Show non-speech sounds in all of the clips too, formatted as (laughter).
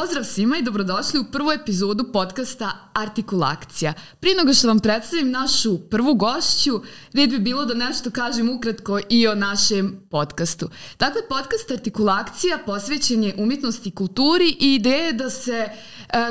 Pozdrav svima i dobrodošli u prvu epizodu podcasta Artikulakcija. Prije nego što vam predstavim našu prvu gošću, red bi bilo da nešto kažem ukratko i o našem podcastu. Dakle, podcast Artikulakcija posvećen je umjetnosti kulturi i ideje je da se e,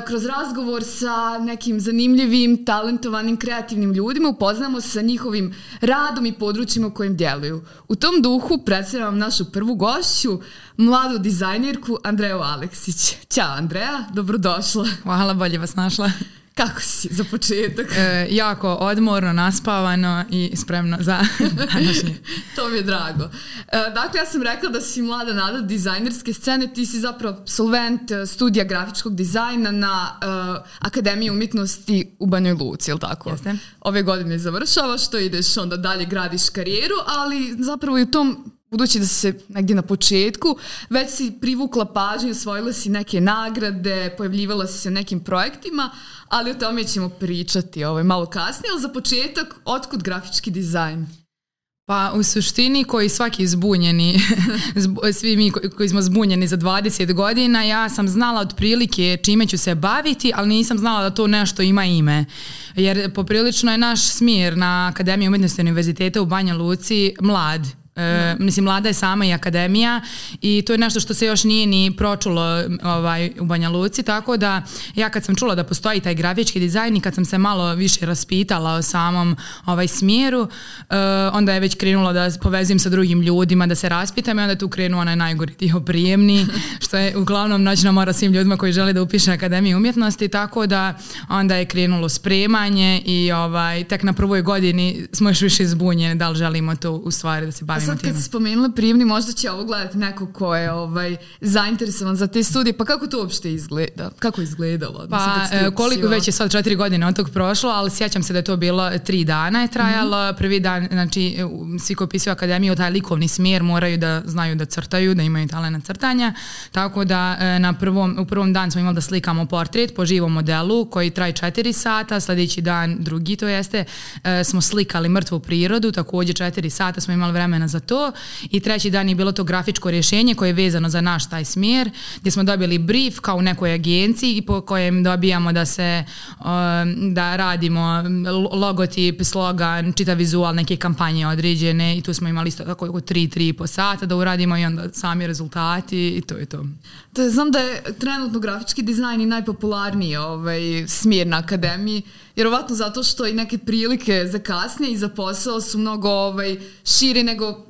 kroz razgovor sa nekim zanimljivim, talentovanim, kreativnim ljudima upoznamo sa njihovim radom i područjima u kojim djeluju. U tom duhu predstavljam našu prvu gošću, mladu dizajnerku Andreju Aleksić. Ćao Andreja, dobrodošla. Hvala, bolje vas našla. Kako si za početak? E, jako odmorno, naspavano i spremno za (laughs) današnje. to mi je drago. E, dakle, ja sam rekla da si mlada nada dizajnerske scene, ti si zapravo absolvent e, studija grafičkog dizajna na uh, Akademiji umjetnosti u Banjoj Luci, je li tako? Jeste. Ove godine završavaš, što ideš onda dalje gradiš karijeru, ali zapravo i u tom budući da se negdje na početku, već si privukla pažnju, osvojila si neke nagrade, pojavljivala si se nekim projektima, ali o tome ćemo pričati ovaj, malo kasnije, ali za početak, otkud grafički dizajn? Pa u suštini koji svaki zbunjeni, (laughs) svi mi koji smo zbunjeni za 20 godina, ja sam znala otprilike čime ću se baviti, ali nisam znala da to nešto ima ime. Jer poprilično je naš smjer na Akademiji umjetnosti univerziteta u Banja Luci mlad E, mislim, mlada je sama i akademija i to je nešto što se još nije ni pročulo ovaj, u Banja Luci, tako da ja kad sam čula da postoji taj grafički dizajn i kad sam se malo više raspitala o samom ovaj, smjeru, e, onda je već krenulo da povezujem sa drugim ljudima, da se raspitam i onda je tu krenuo onaj najgori dio prijemni, (laughs) što je uglavnom noćna mora svim ljudima koji žele da upiše Akademiju umjetnosti, tako da onda je krenulo spremanje i ovaj, tek na prvoj godini smo još više zbunjeni da li želimo to u stvari da se bavimo sad kad si spomenula prijemni, možda će ovo gledati neko ko je ovaj, zainteresovan za te studije. Pa kako to uopšte izgleda? Kako je izgledalo? Pa Mislim, koliko već je sad četiri godine od tog prošlo, ali sjećam se da je to bilo tri dana je trajalo. Mm -hmm. Prvi dan, znači svi koji upisuju akademiju, taj likovni smjer moraju da znaju da crtaju, da imaju talent crtanja. Tako da e, na prvom, u prvom dan smo imali da slikamo portret po živom modelu koji traje četiri sata, sljedeći dan drugi to jeste, e, smo slikali mrtvu prirodu, također četiri sata smo imali vremena za to i treći dan je bilo to grafičko rješenje koje je vezano za naš taj smjer gdje smo dobili brief kao u nekoj agenciji po kojem dobijamo da se um, da radimo logotip, slogan, čita vizual neke kampanje određene i tu smo imali isto tako oko 3 po sata da uradimo i onda sami rezultati i to je to. To znam da je trenutno grafički dizajn i najpopularniji ovaj, smjer na akademiji, vjerovatno zato što i neke prilike za kasnije i za posao su mnogo ovaj, šire nego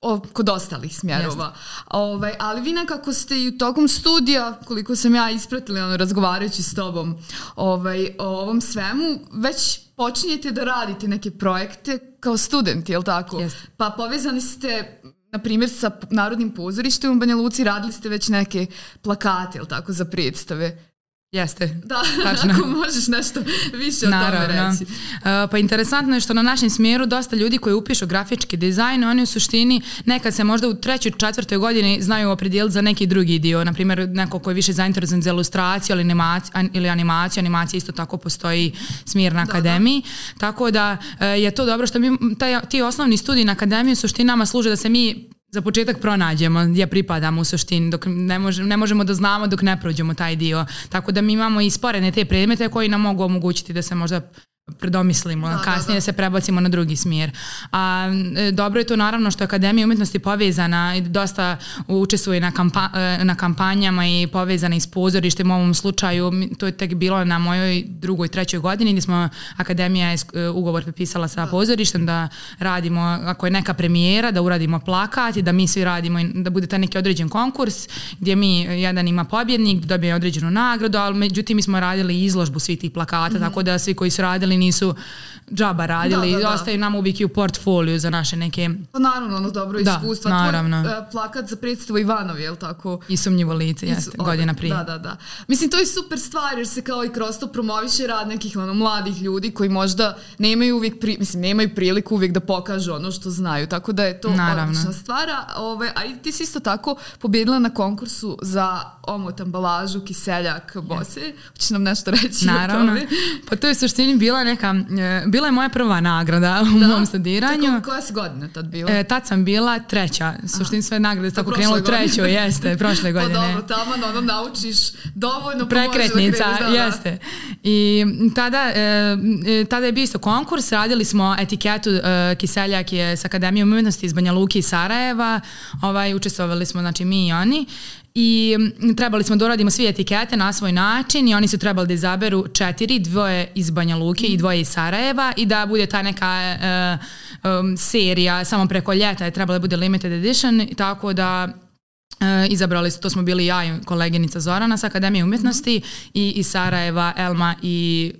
o, kod ostalih smjerova. Ovaj, ali vi nekako ste i u tokom studija, koliko sam ja ispratila ono, razgovarajući s tobom ovaj, o ovom svemu, već počinjete da radite neke projekte kao studenti, jel tako? Jest. Pa povezani ste na primjer sa Narodnim pozorištem u Banja Luci radili ste već neke plakate, jel tako, za predstave. Jeste, da, tačno. (laughs) ako možeš nešto više Naravno. o tome reći. Uh, pa interesantno je što na našem smjeru dosta ljudi koji upišu grafički dizajn, oni u suštini nekad se možda u trećoj, četvrtoj godini znaju opredijeliti za neki drugi dio, na primjer neko koji je više zainteresan za ilustraciju ili animaciju, ili animaciju, animacija isto tako postoji smjer na akademiji, da. tako da uh, je to dobro što mi, taj, ti osnovni studiji na akademiji u suštini nama služe da se mi za početak pronađemo gdje pripadamo u suštini, dok ne, može, ne možemo da znamo dok ne prođemo taj dio. Tako da mi imamo i sporene te predmete koji nam mogu omogućiti da se možda predomislimo, da, kasnije da, da. se prebacimo na drugi smjer. A e, dobro je to naravno što je Akademija umjetnosti povezana i dosta učestvuje na, kampa, e, na kampanjama i povezana i s pozorištem u ovom slučaju, to je tek bilo na mojoj drugoj, trećoj godini gdje smo Akademija e, ugovor potpisala sa pozorištem da radimo, ako je neka premijera, da uradimo plakat i da mi svi radimo, da bude taj neki određen konkurs gdje mi, jedan ima pobjednik, dobije određenu nagradu, ali međutim mi smo radili izložbu svih tih plakata, mm -hmm. tako da svi koji su radili nisu džaba radili, da, da, da. ostaju nam uvijek i u portfoliju za naše neke... Pa naravno, ono dobro da, iskustva. naravno. Tvoj, uh, plakat za predstavu Ivanovi, je li tako? I sumnjivo lice, jeste, godina prije. Da, da, da. Mislim, to je super stvar jer se kao i kroz to promoviše rad nekih ono, mladih ljudi koji možda nemaju uvijek, pri, mislim, nemaju priliku uvijek da pokažu ono što znaju, tako da je to odlična stvar. Ove, a i ti si isto tako pobjedila na konkursu za omot ambalažu Kiseljak Bose. Hoćeš nam nešto reći Naravno. Pa to je suštini bila neka, e, bila je moja prva nagrada u mom studiranju. Tako, koja si godina tad bila? E, tad sam bila treća, suštini sve nagrade tako prošle krenulo treću, jeste, prošle (laughs) Pa godine. dobro, tamo ono naučiš dovoljno pa da Prekretnica, kreneš, da, da. jeste. I tada, e, e, tada je bio isto konkurs, radili smo etiketu e, Kiseljak je s Akademijom umjetnosti iz Banja Luki i Sarajeva, ovaj, učestvovali smo znači mi i oni i trebali smo da uradimo svi etikete na svoj način i oni su trebali da izaberu četiri, dvoje iz Banja Luke i dvoje iz Sarajeva i da bude ta neka e, em, serija samo preko ljeta je trebala da bude limited edition tako da E, izabrali su, to smo bili ja i koleginica Zorana sa Akademije umjetnosti i iz Sarajeva, Elma i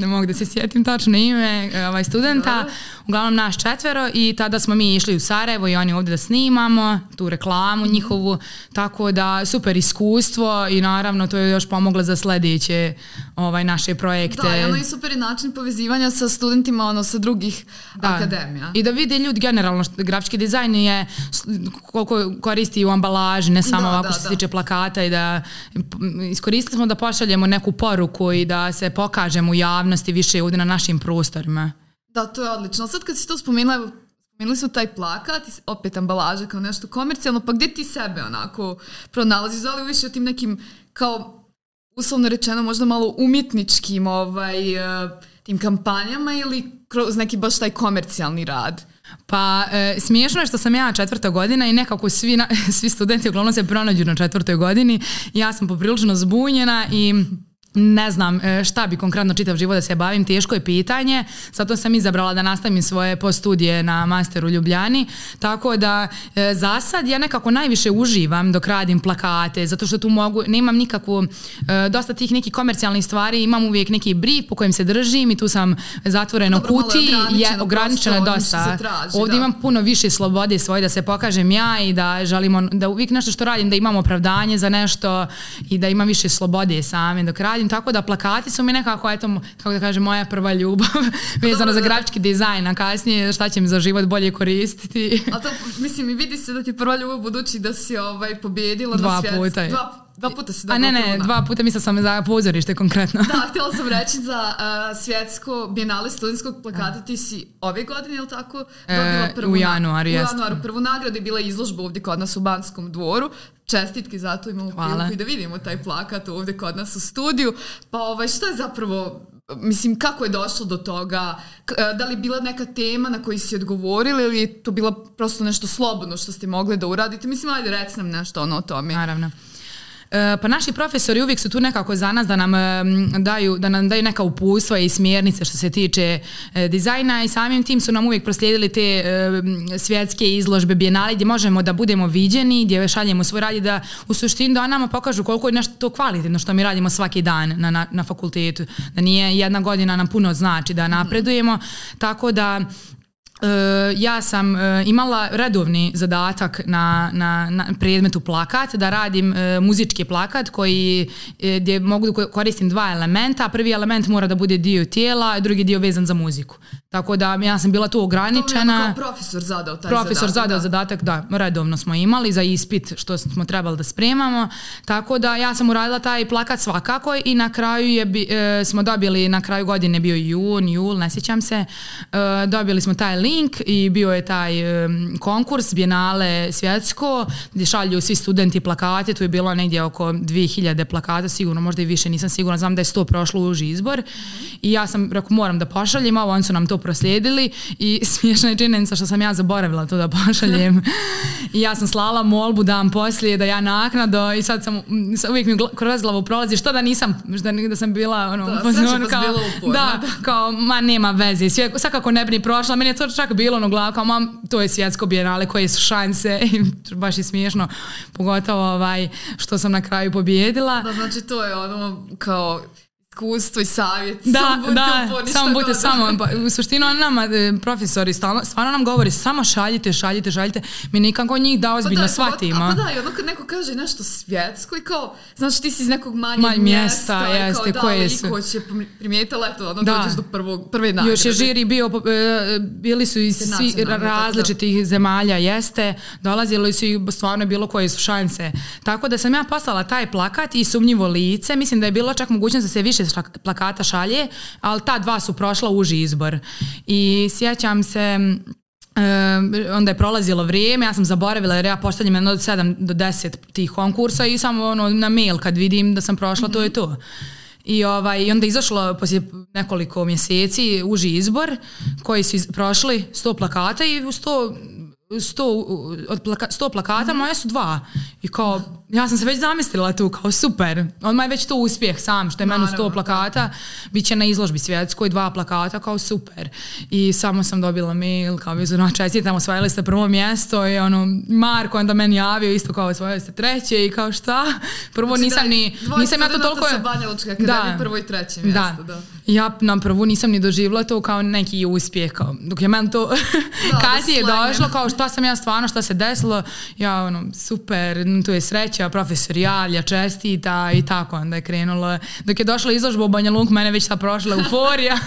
ne mogu da se sjetim tačno ime e, ovaj studenta, uglavnom naš četvero i tada smo mi išli u Sarajevo i oni ovdje da snimamo tu reklamu njihovu, tako da super iskustvo i naravno to je još pomoglo za sljedeće ovaj, naše projekte. Da, i ono i super je način povezivanja sa studentima ono sa drugih akademija. I da vide ljudi generalno što grafički dizajn je koliko koristi u ambalaži, ne samo Da, ovako da, što se da. tiče plakata i da iskoristili smo da pošaljemo neku poruku i da se pokažemo u javnosti više ovdje na našim prostorima. Da, to je odlično. Sad kad si to spomenula, evo, spomenuli smo taj plakat, opet ambalaža kao nešto komercijalno, pa gdje ti sebe onako pronalaziš? Da li više o tim nekim kao uslovno rečeno možda malo umjetničkim ovaj, eh, tim kampanjama ili kroz neki baš taj komercijalni rad? Pa e, smiješno je što sam ja četvrta godina i nekako svi, na- (laughs) svi studenti uglavnom se pronađu na četvrtoj godini. Ja sam poprilično zbunjena i ne znam e, šta bi konkretno čitav život da se bavim, teško je pitanje, zato sam izabrala da nastavim svoje postudije na masteru u Ljubljani, tako da e, za sad ja nekako najviše uživam dok radim plakate, zato što tu mogu, nemam nikakvu, e, dosta tih nekih komercijalnih stvari, imam uvijek neki brief po kojem se držim i tu sam zatvoreno Dobro, malo je što dosta. traži, Ovdje da. imam puno više slobode svoje da se pokažem ja i da želimo, da uvijek nešto što radim da imam opravdanje za nešto i da imam više slobode same dok radim, tako da plakati su mi nekako, eto, kako da kažem, moja prva ljubav (laughs) vezano za grafički dizajn, a kasnije šta će mi za život bolje koristiti. A to, mislim, i vidi se da ti prva ljubav budući da si ovaj, pobjedila Dva puta. Dva, dva puta si a ne, dobila ne, prvu dva puta mislila sam za pozorište konkretno. Da, htjela sam reći za uh, svjetsko bijenale studentskog plakata, ti si ove godine, je li tako, dobila E, prvu u na- januaru, u januaru prvu nagradu i bila izložba ovdje kod nas u Banskom dvoru. Čestitke zato imamo Hvala. priliku i da vidimo taj plakat ovdje kod nas u studiju. Pa ovaj, šta je zapravo, mislim, kako je došlo do toga? E, Da li je bila neka tema na koju si odgovorili ili je to bilo prosto nešto slobodno što ste mogli da uradite? Mislim, ajde, reci nam nešto ono o tome. Naravno. E, Pa naši profesori uvijek su tu nekako za nas da nam daju, da nam daju neka upustva i smjernice što se tiče e, dizajna i samim tim su nam uvijek proslijedili te svjetske izložbe bijenali gdje možemo da budemo viđeni, gdje šaljemo svoj rad i da u suštini da nama pokažu koliko je nešto to kvalitetno što mi radimo svaki dan na, na, na fakultetu. Da nije jedna godina nam puno znači da napredujemo. Tako da ja sam e, imala redovni zadatak na, na, na predmetu plakat, da radim e, muzički plakat koji, gdje mogu da ko- koristim dva elementa. Prvi element mora da bude dio tijela, drugi dio vezan za muziku. Tako da ja sam bila tu To ograničena. kao profesor zadao taj Profesor zadatak. zadao da. zadatak, da, redovno smo imali za ispit što smo trebali da spremamo. Tako da ja sam uradila taj plakat svakako i na kraju je e, smo dobili, na kraju godine bio jun, jul, ne sjećam se, e, dobili smo taj link i bio je taj e, konkurs Bienale svjetsko gdje šalju svi studenti plakate, tu je bilo negdje oko 2000 plakata, sigurno, možda i više, nisam sigurna, znam da je 100 prošlo uži izbor i ja sam rekao moram da pošaljem ovo, oni su nam to proslijedili i (laughs) smiješna je činjenica što sam ja zaboravila to da pošaljem. I ja sam slala molbu dan poslije da ja naknado i sad sam, m, sad uvijek mi kroz glavu prolazi što da nisam, da, da sam bila ono, Da, vas kao- uporno, da, kao ma nema veze, sve, svakako ne bi ni prošla, meni je to čak bilo ono glava kao mam, to je svjetsko bijenale, koje su šanse (laughs) i baš je smiješno, pogotovo ovaj, što sam na kraju pobjedila. Da, znači to je ono kao iskustvo i savjet. Da, samo budite da, uporni, šta samo budite samo, pa, u suštini oni nama e, profesori stalno, stvarno nam govori samo šaljite, šaljite, šaljite, mi nikako njih da ozbiljno da, shvatimo. A pa da, i ono kad neko kaže nešto svjetsko i kao, znaš ti si iz nekog manjeg Manj mjesta, mjesta, i jeste, kao koje da, su- liko će primijetila, eto, ono Da. dođeš do prvog, prve nagrade. Još je žiri bio, e, bili su iz tako da. različitih zemalja, jeste, dolazili su i stvarno bilo koje su šanse. Tako da sam ja poslala taj plakat i sumnjivo lice, mislim da je bilo čak mogućnost da se više plakata šalje, ali ta dva su prošla uži izbor. I sjećam se, E, onda je prolazilo vrijeme, ja sam zaboravila jer ja postavljam jedno od 7 do 10 tih konkursa i samo ono na mail kad vidim da sam prošla, to je to. I, ovaj, I onda je izašlo poslije nekoliko mjeseci uži izbor koji su iz, prošli 100 plakata i u 100 sto, od plaka, sto plakata, moje su dva. I kao, ja sam se već zamislila tu, kao super. Odmah je već to uspjeh sam, što je meni sto plakata. bit će na izložbi svjetskoj dva plakata, kao super. I samo sam dobila mail, kao vi no, čestitam, osvojili ste prvo mjesto i ono, Marko onda meni javio isto kao osvojili ste treće i kao šta? Prvo Znači nisam da, ni, nisam ja to toliko... Sa Banja Lučke akademije, prvo i treće mjesto, da. Ja na prvu nisam ni doživjela to kao neki uspjeh, kao, dok je meni to (laughs) kasnije došlo, kao šta sam ja stvarno, šta se desilo, ja ono, super, tu je sreća, profesor javlja, čestita i tako, onda je krenulo, dok je došla izložba u Banja Luku, mene već ta prošla euforija,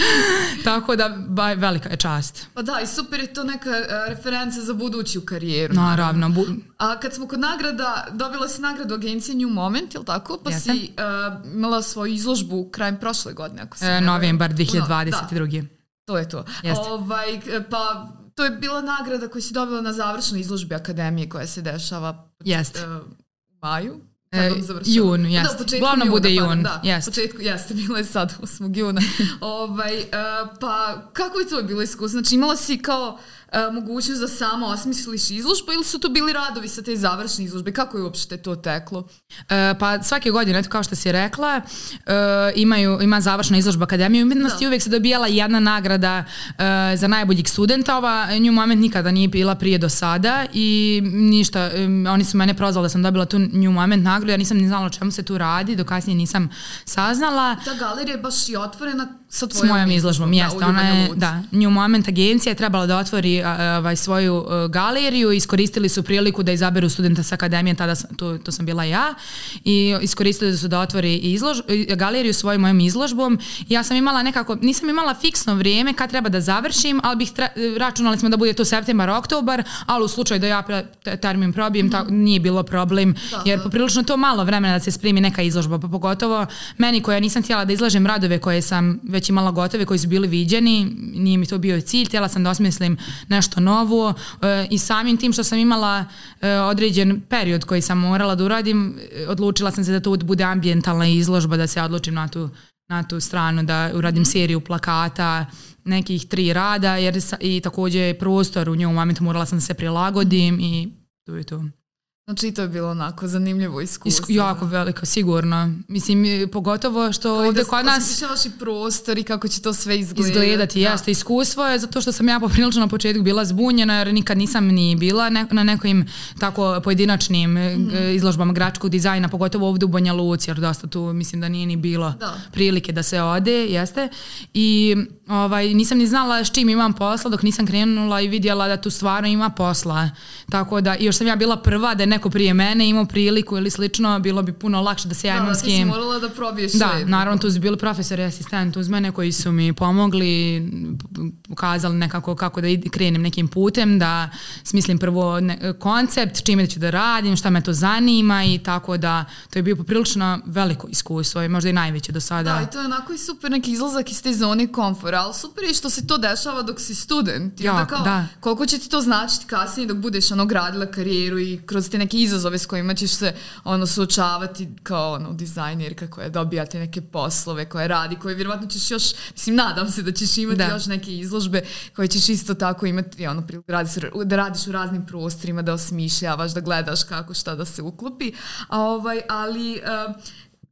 (laughs) tako da ba, velika je čast. Pa da, i super je to neka uh, referenca za buduću karijeru. Naravno. Bu... A kad smo kod nagrada, dobila si nagradu agencije New Moment, je li tako? Pa Jesam. si uh, imala svoju izložbu krajem prošle godine, ako se e, Novembar 2022. Da, to je to. Jeste. Ovaj, pa to je bila nagrada koju si dobila na završnoj izložbi akademije koja se dešava Jeste. Uh, u maju. E, jun, jeste. Da, Glavno juna, bude jun. Da, jest. početku, jeste, bilo je sad 8. juna. (laughs) ovaj, uh, pa kako je to bilo iskustvo? Znači imala si kao e, mogućnost da samo osmisliš izložbu ili su to bili radovi sa te završne izložbe? Kako je uopšte to teklo? E, pa svake godine, kao što si rekla, e, imaju, ima završna izložba Akademije umjetnosti da. uvijek se dobijala jedna nagrada e, za najboljeg studenta. Ova New Moment nikada nije bila prije do sada i ništa, e, oni su mene prozvali da sam dobila tu New Moment nagradu, ja nisam ni znala o čemu se tu radi, do kasnije nisam saznala. Ta galerija je baš i otvorena sa tvojom S mojom izložbom, jeste. Ona je, da, New Moment agencija je trebala da otvori ovaj, svoju galeriju, iskoristili su priliku da izaberu studenta sa akademije, tada sam, to, to sam bila ja, i iskoristili su da otvori izlož, galeriju svojom mojom izložbom. Ja sam imala nekako, nisam imala fiksno vrijeme kad treba da završim, ali bih tre, računali smo da bude to septembar, oktobar, ali u slučaju da ja termin probijem, mm -hmm. ta, nije bilo problem, da, jer poprilično to malo vremena da se spremi neka izložba, pa pogotovo meni koja nisam htjela da izlažem radove koje sam već imala gotove, koji su bili viđeni, nije mi to bio cilj, htjela sam da osmislim nešto novo e, i samim tim što sam imala e, određen period koji sam morala da uradim, e, odlučila sam se da to bude ambijentalna izložba, da se odlučim na tu, na tu stranu, da uradim -hmm. seriju plakata, nekih tri rada, jer sa, i također prostor u njom momentu morala sam da se prilagodim i to je to. Znači to je bilo onako zanimljivo iskustvo. Isku, jako veliko, sigurno. Mislim, pogotovo što Kao ovdje da kod nas... Osmišljavaš i prostor i kako će to sve izgledati. Izgledati, da. jeste. Iskustvo je zato što sam ja poprilično na početku bila zbunjena jer nikad nisam ni bila ne, na nekim tako pojedinačnim mm izložbama gračkog dizajna, pogotovo ovdje u Banja Luci, jer dosta tu mislim da nije ni bilo da. prilike da se ode, jeste. I ovaj, nisam ni znala s čim imam posla dok nisam krenula i vidjela da tu stvarno ima posla. Tako da, i još sam ja bila prva da je neko prije mene imao priliku ili slično, bilo bi puno lakše da se ja imam s kim. Da, ti si morala da probiješ Da, sve. naravno tu su bili profesori i asistent uz mene koji su mi pomogli, ukazali nekako kako da krenem nekim putem, da smislim prvo ne, koncept, čime ću da radim, šta me to zanima i tako da to je bio poprilično veliko iskustvo i možda i najveće do sada. Da, i to je onako i super neki izlazak iz te zone komfora, ali super je što se to dešava dok si student. I jako, onda kao, da. Koliko će ti to značiti kasnije dok budeš ono gradila karijeru i kroz te neke izazove s kojima ćeš se ono suočavati kao ono dizajnerka koja dobija te neke poslove koje radi, koje vjerovatno ćeš još, mislim nadam se da ćeš imati da. još neke izložbe koje ćeš isto tako imati ono da radiš, da radiš u raznim prostorima, da osmišljavaš, da gledaš kako šta da se uklopi. A ovaj, ali uh,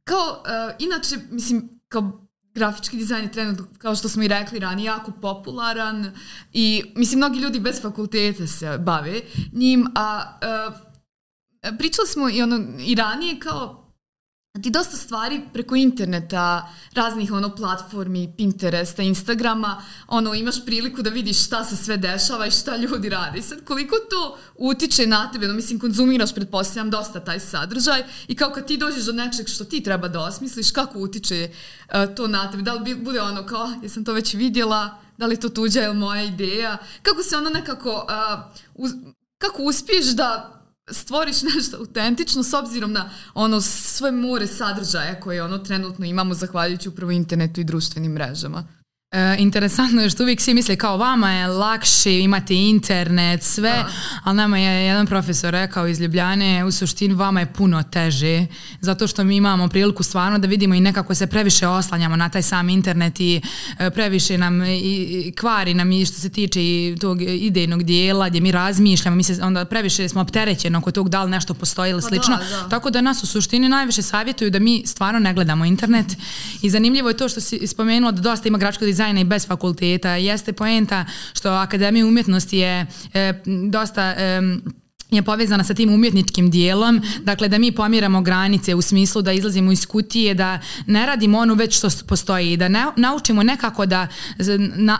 kao uh, inače, mislim, kao grafički dizajn je trenutno, kao što smo i rekli ranije, jako popularan i mislim, mnogi ljudi bez fakulteta se bave njim, a uh, pričali smo i, ono, i ranije kao ti dosta stvari preko interneta, raznih ono platformi, Pinteresta, Instagrama, ono imaš priliku da vidiš šta se sve dešava i šta ljudi rade. Sad koliko to utiče na tebe, no mislim konzumiraš pretpostavljam dosta taj sadržaj i kao kad ti dođeš do nečeg što ti treba da osmisliš, kako utiče uh, to na tebe? Da li bude ono kao, jesam to već vidjela, da li to tuđa ili moja ideja? Kako se ono nekako, uh, uz, kako uspiješ da stvoriš nešto autentično s obzirom na ono sve more sadržaja koje ono trenutno imamo zahvaljujući upravo internetu i društvenim mrežama. E, interesantno je što uvijek svi misle kao vama je lakše imati internet, sve, da. ali nama je jedan profesor rekao iz Ljubljane, u suštini vama je puno teže, zato što mi imamo priliku stvarno da vidimo i nekako se previše oslanjamo na taj sam internet i e, previše nam i, i kvari nam i što se tiče i tog idejnog dijela gdje mi razmišljamo, mi se onda previše smo opterećeni oko tog da li nešto postoji ili pa slično, da, da. tako da nas u suštini najviše savjetuju da mi stvarno ne gledamo internet i zanimljivo je to što si spomenula da dosta ima gračkog dizajna i bez fakulteta. Jeste poenta što Akademija umjetnosti je e, dosta... E, je povezana sa tim umjetničkim dijelom, dakle da mi pomiramo granice u smislu da izlazimo iz kutije, da ne radimo ono već što postoji, da ne, naučimo nekako da na,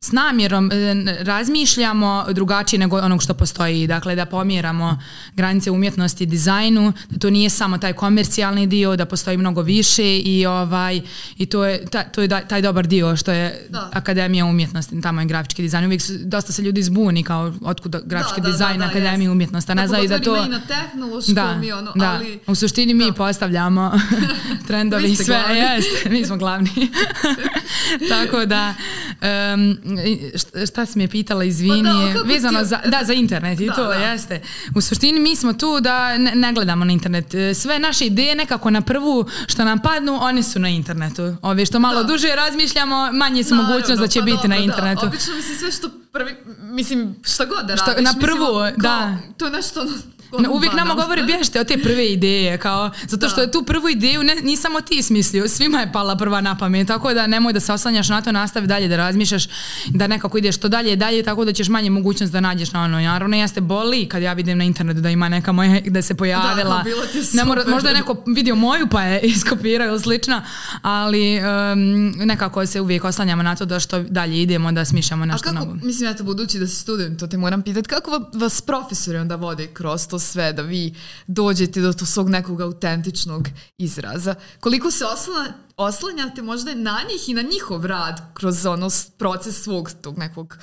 s namjerom e, razmišljamo drugačije nego onog što postoji, dakle da pomiramo granice umjetnosti i dizajnu, da to nije samo taj komercijalni dio, da postoji mnogo više i ovaj i to je, ta, to je da, taj dobar dio što je da. Akademija umjetnosti, tamo je grafički dizajn, uvijek dosta se ljudi zbuni kao otkud grafički da, dizajn, da, da, Akademija umjetnosti umjetnost, a ne znaju da to... i na tehnološkom da, i ono, da. ali... U suštini mi da. postavljamo (laughs) trendovi i sve. Jest, mi smo glavni. (laughs) Tako da, um, šta si me pitala, izvini, pa da, vezano za, da, za internet i da, to, da. jeste. U suštini mi smo tu da ne, ne gledamo na internet. Sve naše ideje nekako na prvu što nam padnu, one su na internetu. Ove što malo da. duže razmišljamo, manje su Naravno, mogućnost da će pa biti dobro, na internetu. Da. Obično mi se sve što prvi, mislim, šta god da radiš. Šta, na prvu, mislim, da. To je nešto No, uvijek nama govori bježite od te prve ideje, kao, zato što je tu prvu ideju ne, ni samo ti smislio, svima je pala prva na pamet, tako da nemoj da se oslanjaš na to, nastavi dalje da razmišljaš, da nekako ideš to dalje dalje, tako da ćeš manje mogućnost da nađeš na ono. Naravno, jeste boli kad ja vidim na internetu da ima neka moja, da se pojavila. Da, ne mora, možda je neko vidio moju pa je (laughs) iskopirao ili slično, ali um, nekako se uvijek oslanjamo na to da što dalje idemo, da smišljamo nešto novo. Mislim, ja to budući da si student, to te moram pitati, kako vas profesori onda vode kroz to sve, da vi dođete do svog nekog autentičnog izraza. Koliko se oslanja, oslanjate možda na njih i na njihov rad kroz ono proces svog tog nekog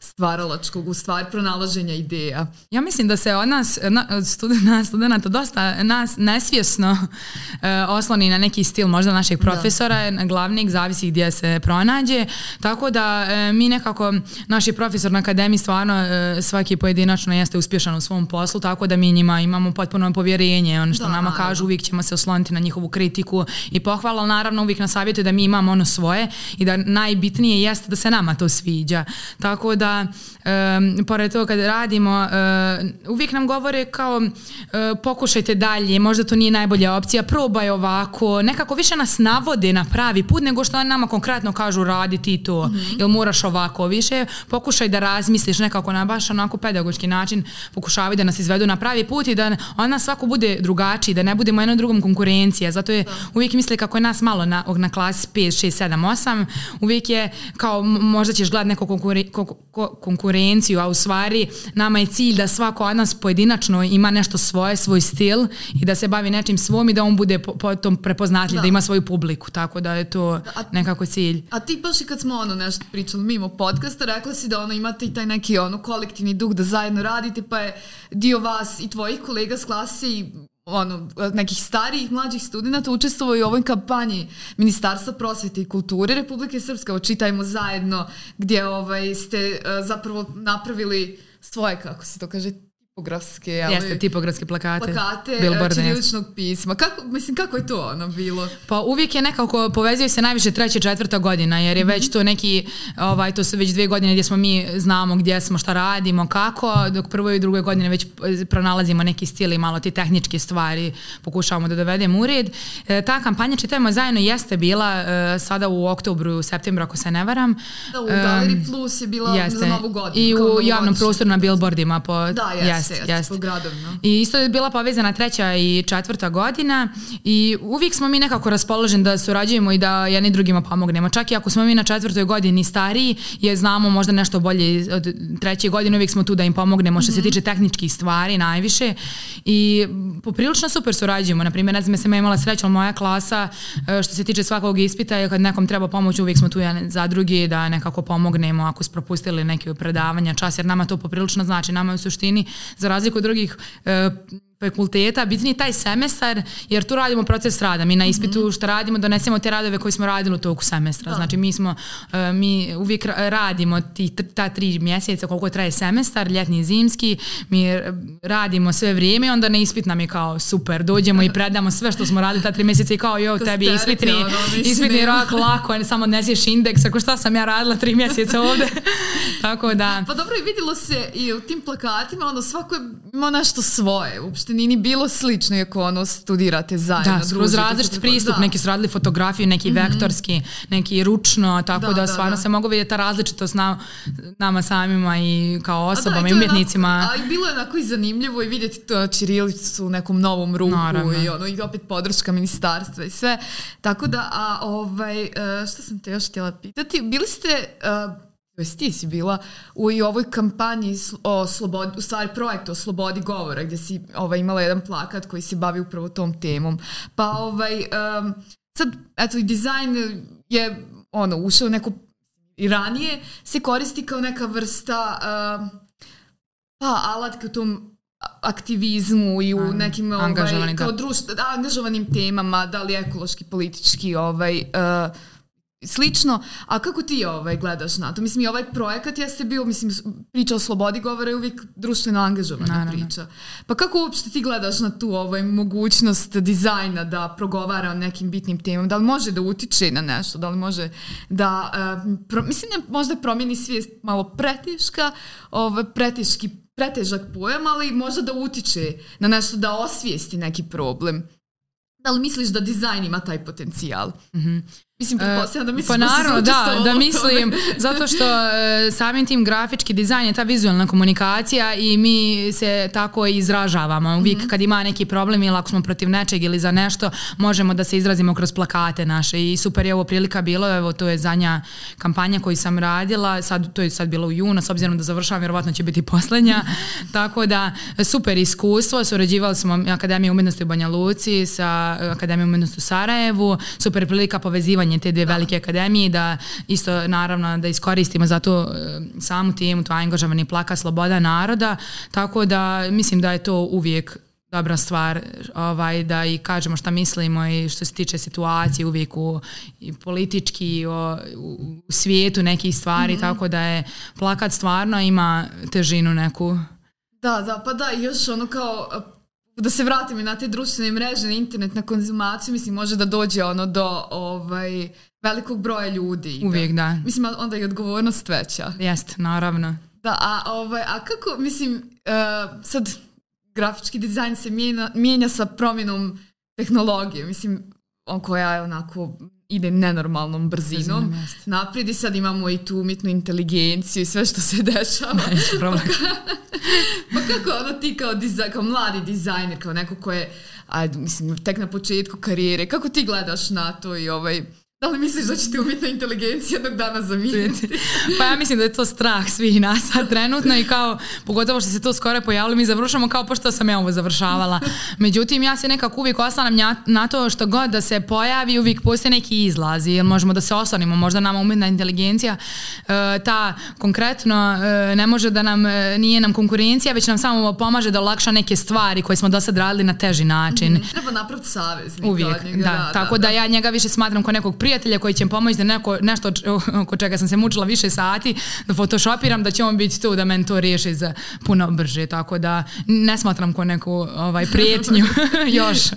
stvaralačkog, u stvari pronalaženja ideja. Ja mislim da se od nas, na, studenta, (laughs) studenta dosta nas nesvjesno uh, osloni na neki stil možda našeg da. profesora, da. glavnik, zavisi gdje se pronađe, tako da uh, mi nekako, naši profesor na akademiji stvarno uh, svaki pojedinačno jeste uspješan u svom poslu, tako da mi njima imamo potpuno povjerenje, ono što da, nama kažu, uvijek ćemo se osloniti na njihovu kritiku i pohvala, naravno uvijek nas savjetuje da mi imamo ono svoje i da najbitnije jeste da se nama to sviđa. Tako da da um, pored toga kad radimo uh, uvijek nam govore kao uh, pokušajte dalje, možda to nije najbolja opcija, probaj ovako, nekako više nas navode na pravi put nego što nama konkretno kažu radi ti to, mm -hmm. ili moraš ovako, više pokušaj da razmisliš nekako na baš onako pedagoški način, pokušavaju da nas izvedu na pravi put i da ona svako bude drugačiji, da ne budemo jedno drugom konkurencija, zato je da. uvijek misle kako je nas malo na, na klasi 5, 6, 7, 8, uvijek je kao možda ćeš gledati neko konkure, konkurenciju, a u stvari nama je cilj da svako od nas pojedinačno ima nešto svoje, svoj stil i da se bavi nečim svom i da on bude potom prepoznatljiv, da. da ima svoju publiku, tako da je to a, nekako cilj. A ti baš i kad smo ono nešto pričali mimo podcasta, rekla si da ono imate i taj neki ono kolektivni duh da zajedno radite, pa je dio vas i tvojih kolega s klase i ono, nekih starijih, mlađih studenta učestvovao u ovoj kampanji Ministarstva prosvete i kulture Republike Srpske, očitajmo zajedno, gdje ovaj, ste uh, zapravo napravili svoje, kako se to kaže, tipografske, ali, Jeste, tipografske plakate. Plakate Billboard, čiriličnog pisma. Kako, mislim, kako je to ono bilo? Pa uvijek je nekako, povezuje se najviše treća, četvrta godina, jer je mm -hmm. već to neki, ovaj, to su već dvije godine gdje smo mi znamo gdje smo, šta radimo, kako, dok prvoj i drugoj godine već pronalazimo neki stil i malo ti tehničke stvari pokušavamo da dovedemo u red. E, ta kampanja Čitajmo zajedno jeste bila e, sada u oktobru, septembru, ako se ne varam. Da, u Galeri Plus je bila jeste. za novu godinu. I u javnom prostoru na billboardima. Po, da, jeste jeste, jeste. Po gradovima. I isto je bila povezana treća i četvrta godina i uvijek smo mi nekako raspoloženi da surađujemo i da jedni drugima pomognemo. Čak i ako smo mi na četvrtoj godini stariji, je znamo možda nešto bolje od treće godine, uvijek smo tu da im pomognemo što mm -hmm. se mhm. tiče tehničkih stvari najviše i poprilično super surađujemo. Na primjer, ne znam, sam imala sreću, ali moja klasa e, što se tiče svakog ispita, kad nekom treba pomoć, uvijek smo tu za drugi da nekako pomognemo ako su propustili neke predavanja, čas, jer nama to poprilično znači. Nama u suštini za razliku od drugih fakulteta, bitniji taj semestar, jer tu radimo proces rada. Mi na ispitu što radimo, donesemo te radove koje smo radili u toku semestra. Znači mi smo, e, mi uvijek ra- radimo ti, ta tri mjeseca koliko traje semestar, ljetni i zimski, mi radimo sve vrijeme i onda na ispit nam je kao super, dođemo i predamo sve što smo radili ta tri mjeseca i kao jo, tebi je ispitni, ono, ispitni rok lako, samo odneseš indeks, ako šta sam ja radila tri mjeseca (laughs) ovdje. Tako da... Pa dobro i vidjelo se i u tim plakatima, ono svako je imao nešto svoje, uopšte nije ni bilo slično iako ono studirate zajedno. Da, skroz različit pristup, da. neki su radili fotografiju, neki vektorski, neki ručno, tako Da, da, da, stvarno da. se mogu vidjeti ta različitost na, nama samima i kao A da, osobama i i umjetnicima. Onako, a i bilo je onako i zanimljivo i vidjeti to Čirilicu u nekom novom ruku Naravno. i ono i opet podrška ministarstva i sve. Tako da, a ovaj, e, šta sam te još htjela pitati? Bili ste, e, to jest ti si bila u i ovoj kampanji o slobodi, u stvari projektu o slobodi govora gdje si ovaj, imala jedan plakat koji se bavi upravo tom temom. Pa ovaj, em, sad, eto i dizajn je ono, ušao neko i ranije se koristi kao neka vrsta em, pa alatke u tom aktivizmu i u Naravno, nekim ovaj, da. kao društvo, da, angažovanim temama, da li ekološki, politički, ovaj, uh, slično. A kako ti ovaj, gledaš na to? Mislim, i ovaj projekat jeste bio, mislim, priča o slobodi govora je uvijek društveno angažovana Naravno. priča. Pa kako uopšte ti gledaš na tu ovaj, mogućnost dizajna da progovara o nekim bitnim temama? Da li može da utiče na nešto? Da li može da, uh, pro, mislim, ne, možda promijeni svijest malo preteška, ovaj, preteški pretežak pojam, ali možda da utiče na nešto da osvijesti neki problem. Da li misliš da dizajn ima taj potencijal? Mislim, pretpostavljam da misliš Pa da naravno, da, da mislim, (laughs) zato što e, samim tim grafički dizajn je ta vizualna komunikacija i mi se tako i izražavamo. Uvijek Mhm. kad ima neki problem ili ako smo protiv nečeg ili za nešto, možemo da se izrazimo kroz plakate naše i super je ovo prilika bilo, evo to je zadnja kampanja koju sam radila, sad, to je sad bilo u junu, s obzirom da završavam, vjerovatno će biti (laughs) posljednja, tako da super iskustvo, surađivali smo Akademije umjetnosti u Banja Luci sa Akademijom umjetnosti u Sarajevu, super prilika povezivanje te dvije velike akademije da isto naravno da iskoristimo za to e, samu temu, to angažovani plaka sloboda naroda, tako da mislim da je to uvijek dobra stvar ovaj, da i kažemo šta mislimo i što se tiče situacije uvijek u, i politički o, u, u svijetu nekih stvari, tako da je plakat stvarno ima težinu neku. Da, da, pa da, još ono kao, da se vratim i na te društvene mreže, na internet, na konzumaciju, mislim, može da dođe ono do ovaj, velikog broja ljudi. Uvijek da. Mislim, onda je odgovornost veća. Jest, naravno. Da, a, ovaj, a kako, mislim, uh, sad grafički dizajn se mijenja, mijenja sa promjenom tehnologije, mislim, on koja je onako ide nenormalnom brzinom. Naprijed i sad imamo i tu umjetnu inteligenciju i sve što se dešava. Neće problem. (laughs) (laughs) Pa kako ono ti kao, dizaj, kao mladi dizajner, kao neko ko je, ajde, mislim, tek na početku karijere, kako ti gledaš na to i ovaj, da li misliš da će ti umjetna inteligencija jednog dana zamijeniti? Pa ja mislim da je to strah svih nas sad trenutno i kao, pogotovo što se to skoro pojavilo, mi završamo kao pošto sam ja ovo završavala. Međutim, ja se nekako uvijek oslanam na to što god da se pojavi, uvijek postoje neki izlazi, jer možemo da se oslonimo, možda nama umjetna inteligencija e, ta konkretno e, ne može da nam, e, nije nam konkurencija, već nam samo pomaže da olakša neke stvari koje smo do sad radili na teži način. Treba napraviti saveznika Uvijek, od njega, da, Tako da, ja njega više smatram kao nekog prijatelja koji će mi pomoći da neko, nešto (laughs) oko čega sam se mučila više sati, da photoshopiram, da će on biti tu da meni to riješi za puno brže. Tako da ne smatram kao neku ovaj, prijetnju (laughs) još.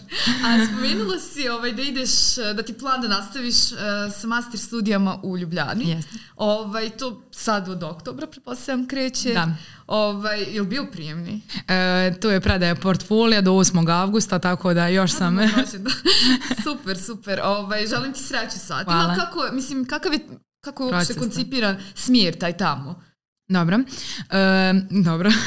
A spomenula si ovaj, da ideš, da ti plan da nastaviš eh, sa master studijama u Ljubljani. Jeste. Ovaj, to sad od oktobra, pretpostavljam, kreće. Da. Ovaj, je li bio prijemni? E, tu je predaja portfolija do 8. avgusta, tako da još sam... Može, (laughs) da. super, super. Ovaj, želim ti sreću sad. Hvala. Kako, mislim, kakav je, kako je uopšte da. koncipiran smjer taj tamo? Dobro. E, dobro. (laughs)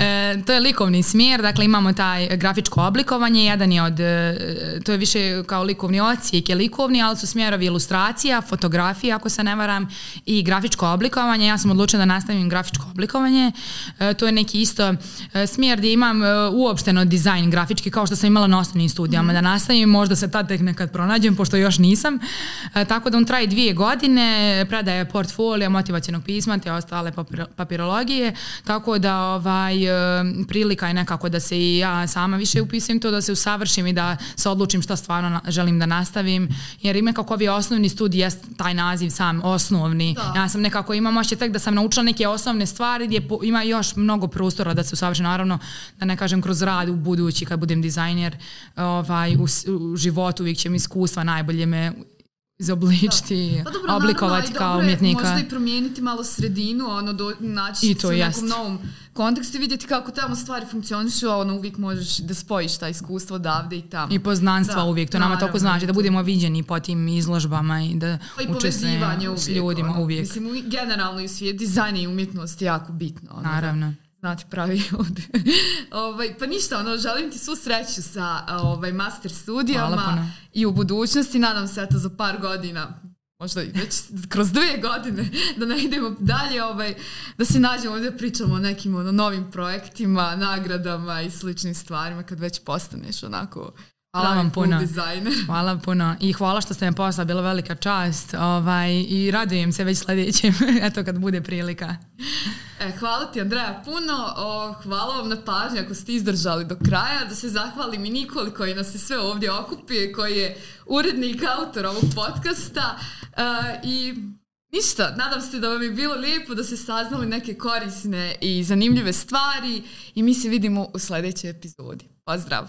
E, to je likovni smjer, dakle imamo taj grafičko oblikovanje, jedan je od, e, to je više kao likovni ocijek je likovni, ali su smjerovi ilustracija, fotografija ako se ne varam i grafičko oblikovanje. Ja sam odlučila da nastavim grafičko oblikovanje. E, to je neki isto e, smjer gdje imam e, uopšteno dizajn grafički kao što sam imala na osnovnim studijama. Da nastavim, možda se tad tek nekad pronađem, pošto još nisam. Tako da on traje dvije godine, predaje portfolio, motivacijenog pisma te ostale papirologije, tako da ovaj, e, prilika je nekako da se i ja sama više upisujem to, da se usavršim i da se odlučim šta stvarno želim da nastavim, jer ima kako ovi osnovni studij, jest taj naziv sam osnovni, Da. ja sam nekako imam ošće tek da sam naučila neke osnovne stvari gdje po- ima još mnogo prostora da se usavršim, naravno da ne kažem kroz rad u budući kad budem dizajner ovaj, u, u životu uvijek će mi iskustva najbolje me izobličiti, Pa dobro, oblikovati naravno, kao umjetnika. Možda i promijeniti malo sredinu, ono, do, naći I to se u jest. nekom novom kontekstu i vidjeti kako tamo stvari funkcionišu, a ono, uvijek možeš da spojiš ta iskustvo odavde i tamo. I poznanstva Da, uvijek, to nama naravno, toliko znači, da budemo viđeni po tim izložbama i da Pa i učestvujemo s ljudima uvijek. Mislim, generalno i u svijet dizajna i umjetnost je jako bitno. Ono, da Znati pravi (laughs) ljudi. ovaj, pa ništa, ono, želim ti svu sreću sa ovaj, master studijama i u budućnosti. Nadam se eto za par godina možda i već (laughs) kroz dvije godine da ne idemo dalje, ovaj, da se nađemo ovdje pričamo o nekim ono, novim projektima, nagradama i sličnim stvarima kad već postaneš onako Hvala vam puno. dizajner. (laughs) Hvala puno i hvala što ste me poslali, bila velika čast ovaj, i radujem se već sljedećem, (laughs) eto kad bude prilika. E, hvala ti Andreja puno, o, hvala vam na pažnji ako ste izdržali do kraja, da se zahvalim i Nikoli koji nas je sve ovdje okupio, koji je urednik, autor ovog podcasta E, i ništa, nadam se da vam je bilo lijepo da ste saznali neke korisne i zanimljive stvari i mi se vidimo u sljedećoj epizodi. Pozdrav!